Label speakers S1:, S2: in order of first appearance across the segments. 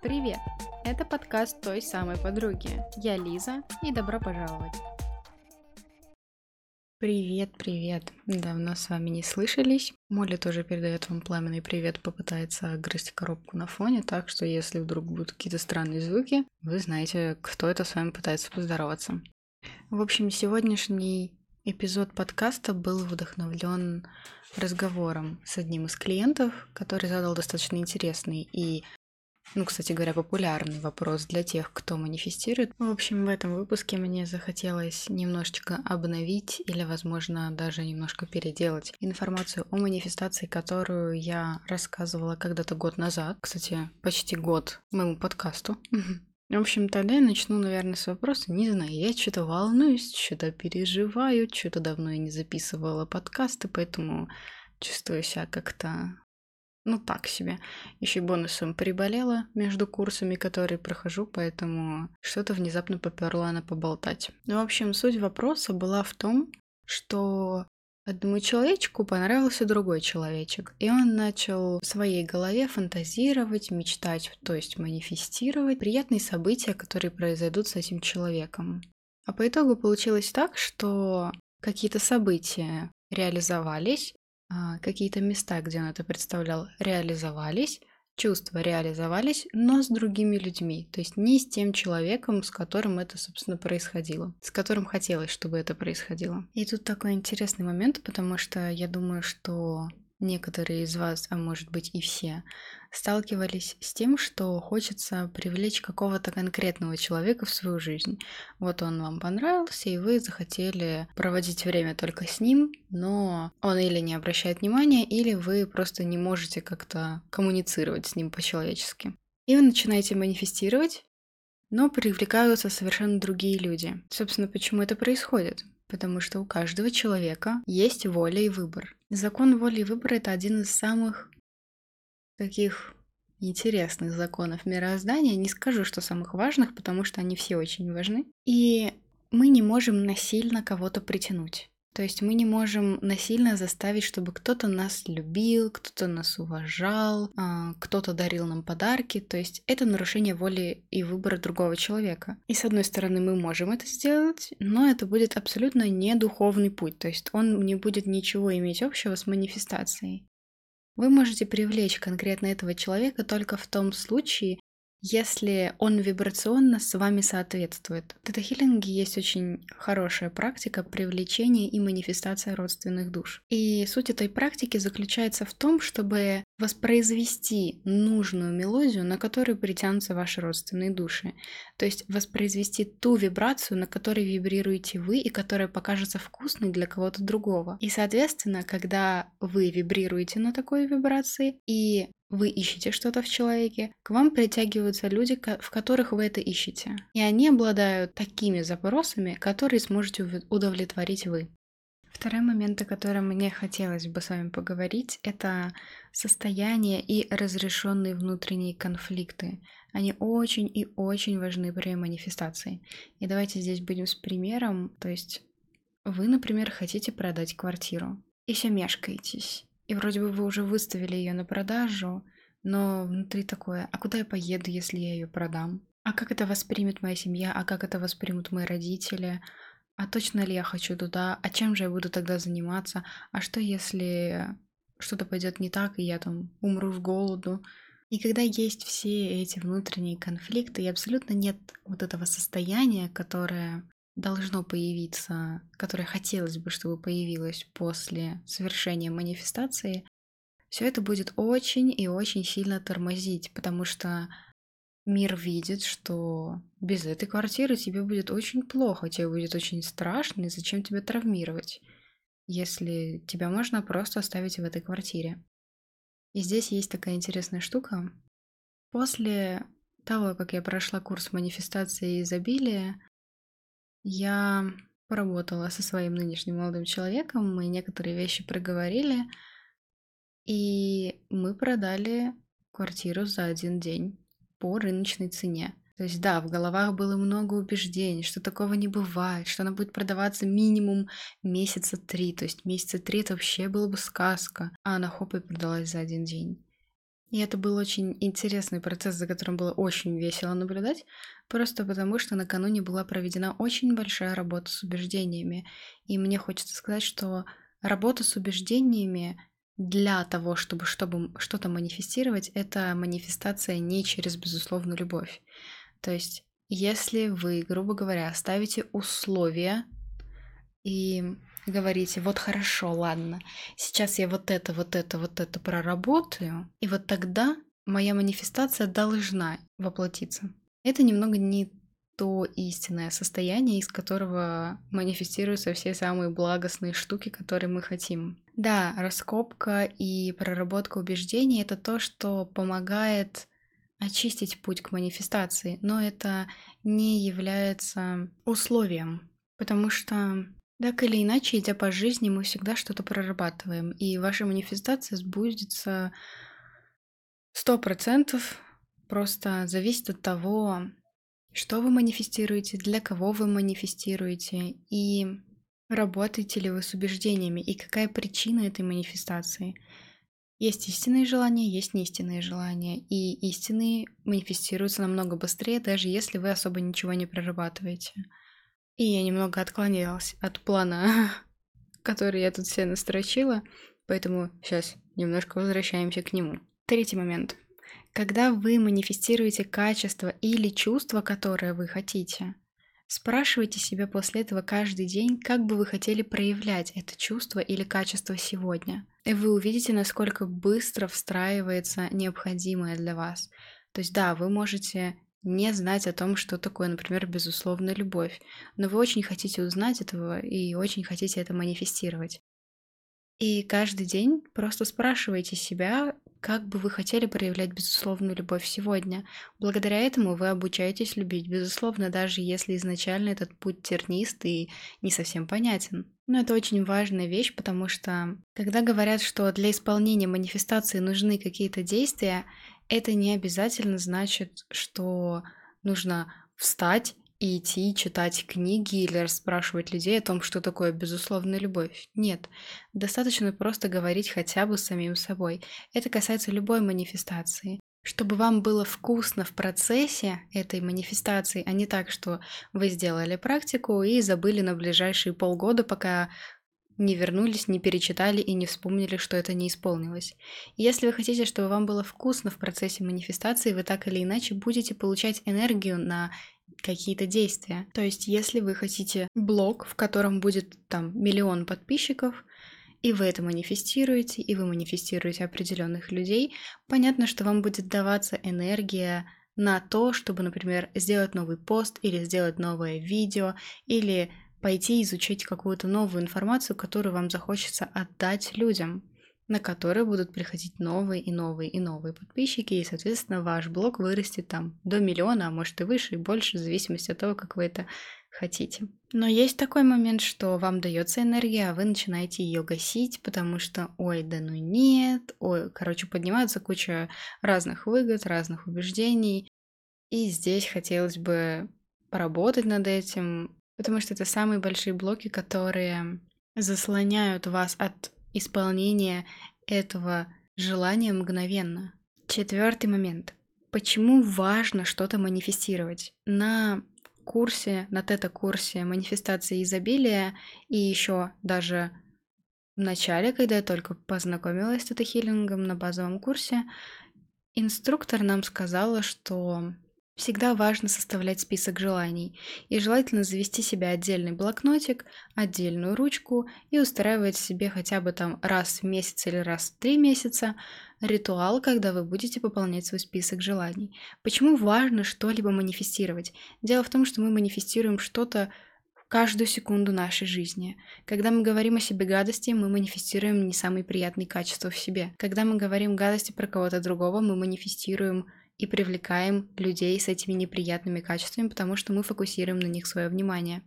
S1: Привет! Это подкаст той самой подруги. Я Лиза, и добро пожаловать. Привет, привет. Давно с вами не слышались. Молли тоже передает вам пламенный привет, попытается грызть коробку на фоне, так что если вдруг будут какие-то странные звуки, вы знаете, кто это с вами пытается поздороваться. В общем, сегодняшний эпизод подкаста был вдохновлен разговором с одним из клиентов, который задал достаточно интересный и ну, кстати говоря, популярный вопрос для тех, кто манифестирует. В общем, в этом выпуске мне захотелось немножечко обновить или, возможно, даже немножко переделать информацию о манифестации, которую я рассказывала когда-то год назад. Кстати, почти год моему подкасту. В общем, тогда я начну, наверное, с вопроса. Не знаю, я что-то волнуюсь, что-то переживаю, что-то давно я не записывала подкасты, поэтому чувствую себя как-то ну так себе. Еще бонусом приболела между курсами, которые прохожу, поэтому что-то внезапно поперло на поболтать. Ну, в общем, суть вопроса была в том, что одному человечку понравился другой человечек, и он начал в своей голове фантазировать, мечтать, то есть манифестировать приятные события, которые произойдут с этим человеком. А по итогу получилось так, что какие-то события реализовались, а, какие-то места, где он это представлял, реализовались, чувства реализовались, но с другими людьми, то есть не с тем человеком, с которым это, собственно, происходило, с которым хотелось, чтобы это происходило. И тут такой интересный момент, потому что я думаю, что некоторые из вас, а может быть и все, сталкивались с тем, что хочется привлечь какого-то конкретного человека в свою жизнь. Вот он вам понравился, и вы захотели проводить время только с ним, но он или не обращает внимания, или вы просто не можете как-то коммуницировать с ним по-человечески. И вы начинаете манифестировать, но привлекаются совершенно другие люди. Собственно, почему это происходит? Потому что у каждого человека есть воля и выбор. Закон воли и выбора — это один из самых таких интересных законов мироздания. Не скажу, что самых важных, потому что они все очень важны. И мы не можем насильно кого-то притянуть. То есть мы не можем насильно заставить, чтобы кто-то нас любил, кто-то нас уважал, а, кто-то дарил нам подарки. То есть это нарушение воли и выбора другого человека. И с одной стороны мы можем это сделать, но это будет абсолютно не духовный путь. То есть он не будет ничего иметь общего с манифестацией. Вы можете привлечь конкретно этого человека только в том случае, если он вибрационно с вами соответствует. В тета-хиллинге есть очень хорошая практика привлечения и манифестация родственных душ. И суть этой практики заключается в том, чтобы воспроизвести нужную мелодию, на которую притянутся ваши родственные души. То есть воспроизвести ту вибрацию, на которой вибрируете вы и которая покажется вкусной для кого-то другого. И, соответственно, когда вы вибрируете на такой вибрации и вы ищете что-то в человеке, к вам притягиваются люди, в которых вы это ищете. И они обладают такими запросами, которые сможете удовлетворить вы. Второй момент, о котором мне хотелось бы с вами поговорить, это состояние и разрешенные внутренние конфликты. Они очень и очень важны при манифестации. И давайте здесь будем с примером. То есть вы, например, хотите продать квартиру и все мешкаетесь и вроде бы вы уже выставили ее на продажу, но внутри такое, а куда я поеду, если я ее продам? А как это воспримет моя семья? А как это воспримут мои родители? А точно ли я хочу туда? А чем же я буду тогда заниматься? А что если что-то пойдет не так, и я там умру с голоду? И когда есть все эти внутренние конфликты, и абсолютно нет вот этого состояния, которое должно появиться, которое хотелось бы, чтобы появилось после совершения манифестации, все это будет очень и очень сильно тормозить, потому что мир видит, что без этой квартиры тебе будет очень плохо, тебе будет очень страшно, и зачем тебя травмировать, если тебя можно просто оставить в этой квартире. И здесь есть такая интересная штука. После того, как я прошла курс манифестации изобилия, я поработала со своим нынешним молодым человеком, мы некоторые вещи проговорили, и мы продали квартиру за один день по рыночной цене. То есть, да, в головах было много убеждений, что такого не бывает, что она будет продаваться минимум месяца три. То есть месяца три это вообще была бы сказка. А она хоп и продалась за один день. И это был очень интересный процесс, за которым было очень весело наблюдать, просто потому что накануне была проведена очень большая работа с убеждениями. И мне хочется сказать, что работа с убеждениями для того, чтобы, чтобы что-то манифестировать, это манифестация не через безусловную любовь. То есть, если вы, грубо говоря, ставите условия и говорите, вот хорошо, ладно, сейчас я вот это, вот это, вот это проработаю, и вот тогда моя манифестация должна воплотиться. Это немного не то истинное состояние, из которого манифестируются все самые благостные штуки, которые мы хотим. Да, раскопка и проработка убеждений — это то, что помогает очистить путь к манифестации, но это не является условием, потому что так или иначе, идя по жизни, мы всегда что-то прорабатываем, и ваша манифестация сбудется сто процентов, просто зависит от того, что вы манифестируете, для кого вы манифестируете, и работаете ли вы с убеждениями, и какая причина этой манифестации. Есть истинные желания, есть неистинные желания, и истинные манифестируются намного быстрее, даже если вы особо ничего не прорабатываете. И я немного отклонилась от плана, который я тут все настрочила, поэтому сейчас немножко возвращаемся к нему. Третий момент. Когда вы манифестируете качество или чувство, которое вы хотите, спрашивайте себя после этого каждый день, как бы вы хотели проявлять это чувство или качество сегодня. И вы увидите, насколько быстро встраивается необходимое для вас. То есть да, вы можете не знать о том, что такое, например, безусловная любовь. Но вы очень хотите узнать этого и очень хотите это манифестировать. И каждый день просто спрашивайте себя, как бы вы хотели проявлять безусловную любовь сегодня. Благодаря этому вы обучаетесь любить, безусловно, даже если изначально этот путь тернист и не совсем понятен. Но это очень важная вещь, потому что когда говорят, что для исполнения манифестации нужны какие-то действия, это не обязательно значит, что нужно встать и идти читать книги или расспрашивать людей о том, что такое безусловная любовь. Нет, достаточно просто говорить хотя бы с самим собой. Это касается любой манифестации. Чтобы вам было вкусно в процессе этой манифестации, а не так, что вы сделали практику и забыли на ближайшие полгода, пока не вернулись, не перечитали и не вспомнили, что это не исполнилось. если вы хотите, чтобы вам было вкусно в процессе манифестации, вы так или иначе будете получать энергию на какие-то действия. То есть, если вы хотите блог, в котором будет там миллион подписчиков, и вы это манифестируете, и вы манифестируете определенных людей, понятно, что вам будет даваться энергия на то, чтобы, например, сделать новый пост или сделать новое видео, или пойти изучить какую-то новую информацию, которую вам захочется отдать людям, на которые будут приходить новые и новые и новые подписчики, и, соответственно, ваш блог вырастет там до миллиона, а может и выше, и больше, в зависимости от того, как вы это хотите. Но есть такой момент, что вам дается энергия, а вы начинаете ее гасить, потому что, ой, да ну нет, ой, короче, поднимается куча разных выгод, разных убеждений. И здесь хотелось бы поработать над этим, потому что это самые большие блоки, которые заслоняют вас от исполнения этого желания мгновенно. Четвертый момент. Почему важно что-то манифестировать? На курсе, на тета-курсе манифестации изобилия и еще даже в начале, когда я только познакомилась с тета-хиллингом на базовом курсе, инструктор нам сказала, что Всегда важно составлять список желаний, и желательно завести себе отдельный блокнотик, отдельную ручку и устраивать себе хотя бы там раз в месяц или раз в три месяца ритуал, когда вы будете пополнять свой список желаний. Почему важно что-либо манифестировать? Дело в том, что мы манифестируем что-то каждую секунду нашей жизни. Когда мы говорим о себе гадости, мы манифестируем не самые приятные качества в себе. Когда мы говорим гадости про кого-то другого, мы манифестируем и привлекаем людей с этими неприятными качествами, потому что мы фокусируем на них свое внимание.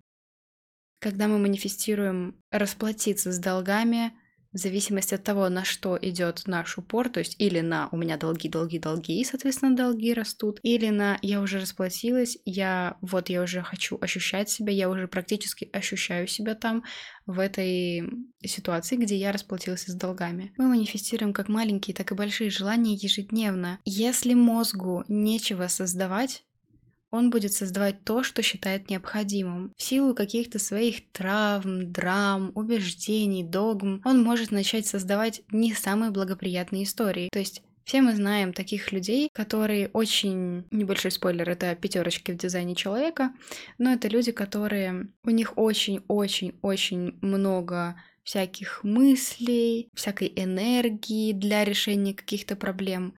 S1: Когда мы манифестируем расплатиться с долгами, в зависимости от того, на что идет наш упор, то есть или на у меня долги, долги, долги, и, соответственно, долги растут, или на я уже расплатилась, я вот я уже хочу ощущать себя, я уже практически ощущаю себя там, в этой ситуации, где я расплатилась с долгами. Мы манифестируем как маленькие, так и большие желания ежедневно. Если мозгу нечего создавать, он будет создавать то, что считает необходимым. В силу каких-то своих травм, драм, убеждений, догм, он может начать создавать не самые благоприятные истории. То есть все мы знаем таких людей, которые очень... Небольшой спойлер, это пятерочки в дизайне человека, но это люди, которые... У них очень-очень-очень много всяких мыслей, всякой энергии для решения каких-то проблем.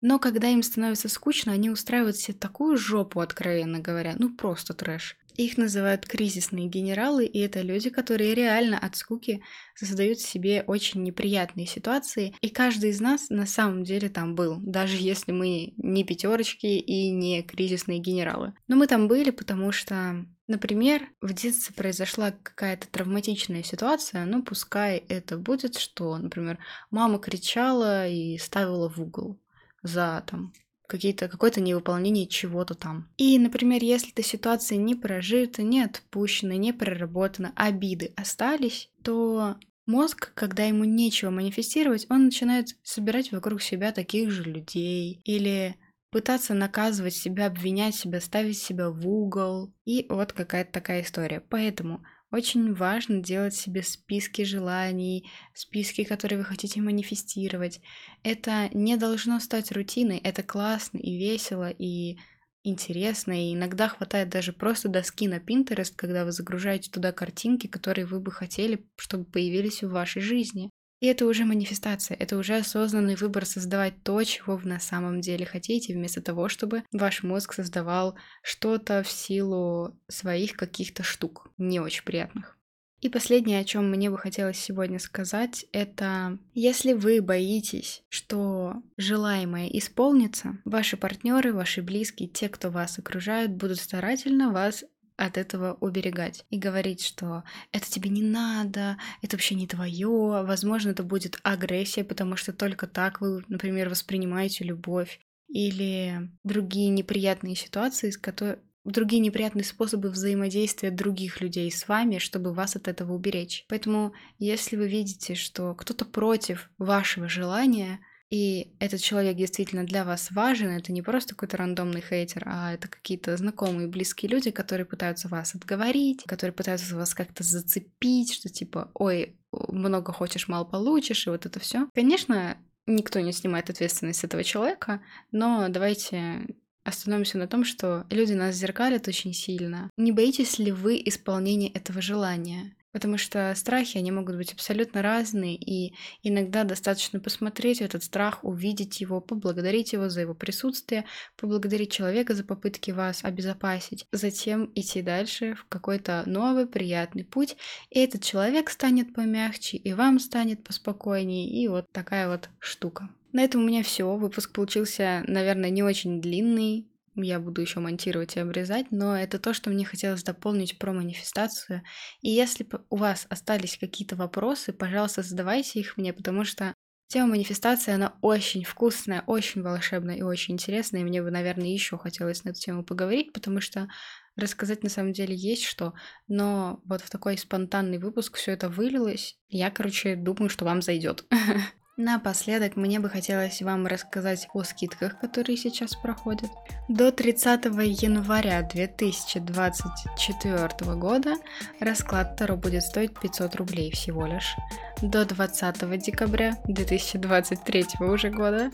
S1: Но когда им становится скучно, они устраивают себе такую жопу, откровенно говоря, ну просто трэш. Их называют кризисные генералы, и это люди, которые реально от скуки создают себе очень неприятные ситуации. И каждый из нас на самом деле там был, даже если мы не пятерочки и не кризисные генералы. Но мы там были, потому что Например, в детстве произошла какая-то травматичная ситуация, ну пускай это будет, что, например, мама кричала и ставила в угол за там какие-то, какое-то невыполнение чего-то там. И, например, если эта ситуация не прожита, не отпущена, не проработана, обиды остались, то мозг, когда ему нечего манифестировать, он начинает собирать вокруг себя таких же людей или пытаться наказывать себя, обвинять себя, ставить себя в угол. И вот какая-то такая история. Поэтому очень важно делать себе списки желаний, списки, которые вы хотите манифестировать. Это не должно стать рутиной, это классно и весело, и интересно, и иногда хватает даже просто доски на Pinterest, когда вы загружаете туда картинки, которые вы бы хотели, чтобы появились в вашей жизни. И это уже манифестация, это уже осознанный выбор создавать то, чего вы на самом деле хотите, вместо того, чтобы ваш мозг создавал что-то в силу своих каких-то штук, не очень приятных. И последнее, о чем мне бы хотелось сегодня сказать, это если вы боитесь, что желаемое исполнится, ваши партнеры, ваши близкие, те, кто вас окружают, будут старательно вас от этого уберегать и говорить, что это тебе не надо, это вообще не твое, возможно, это будет агрессия, потому что только так вы, например, воспринимаете любовь или другие неприятные ситуации, с которыми другие неприятные способы взаимодействия других людей с вами, чтобы вас от этого уберечь. Поэтому, если вы видите, что кто-то против вашего желания, и этот человек действительно для вас важен, это не просто какой-то рандомный хейтер, а это какие-то знакомые, близкие люди, которые пытаются вас отговорить, которые пытаются вас как-то зацепить, что типа, ой, много хочешь, мало получишь, и вот это все. Конечно, никто не снимает ответственность этого человека, но давайте остановимся на том, что люди нас зеркалят очень сильно. Не боитесь ли вы исполнения этого желания? Потому что страхи, они могут быть абсолютно разные, и иногда достаточно посмотреть этот страх, увидеть его, поблагодарить его за его присутствие, поблагодарить человека за попытки вас обезопасить, затем идти дальше в какой-то новый приятный путь, и этот человек станет помягче, и вам станет поспокойнее, и вот такая вот штука. На этом у меня все. Выпуск получился, наверное, не очень длинный, я буду еще монтировать и обрезать, но это то, что мне хотелось дополнить про манифестацию. И если у вас остались какие-то вопросы, пожалуйста, задавайте их мне, потому что тема манифестации, она очень вкусная, очень волшебная и очень интересная, и мне бы, наверное, еще хотелось на эту тему поговорить, потому что рассказать на самом деле есть что, но вот в такой спонтанный выпуск все это вылилось. Я, короче, думаю, что вам зайдет. Напоследок мне бы хотелось вам рассказать о скидках, которые сейчас проходят. До 30 января 2024 года расклад Таро будет стоить 500 рублей всего лишь. До 20 декабря 2023 уже года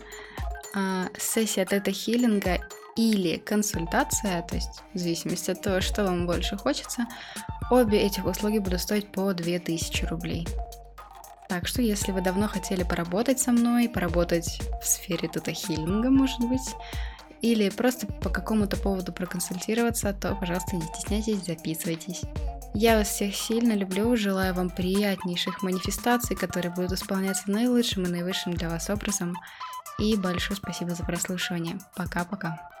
S1: а, сессия тета-хиллинга или консультация, то есть в зависимости от того, что вам больше хочется, обе этих услуги будут стоить по 2000 рублей. Так что, если вы давно хотели поработать со мной, поработать в сфере тета-хиллинга, может быть, или просто по какому-то поводу проконсультироваться, то, пожалуйста, не стесняйтесь, записывайтесь. Я вас всех сильно люблю, желаю вам приятнейших манифестаций, которые будут исполняться наилучшим и наивысшим для вас образом. И большое спасибо за прослушивание. Пока-пока.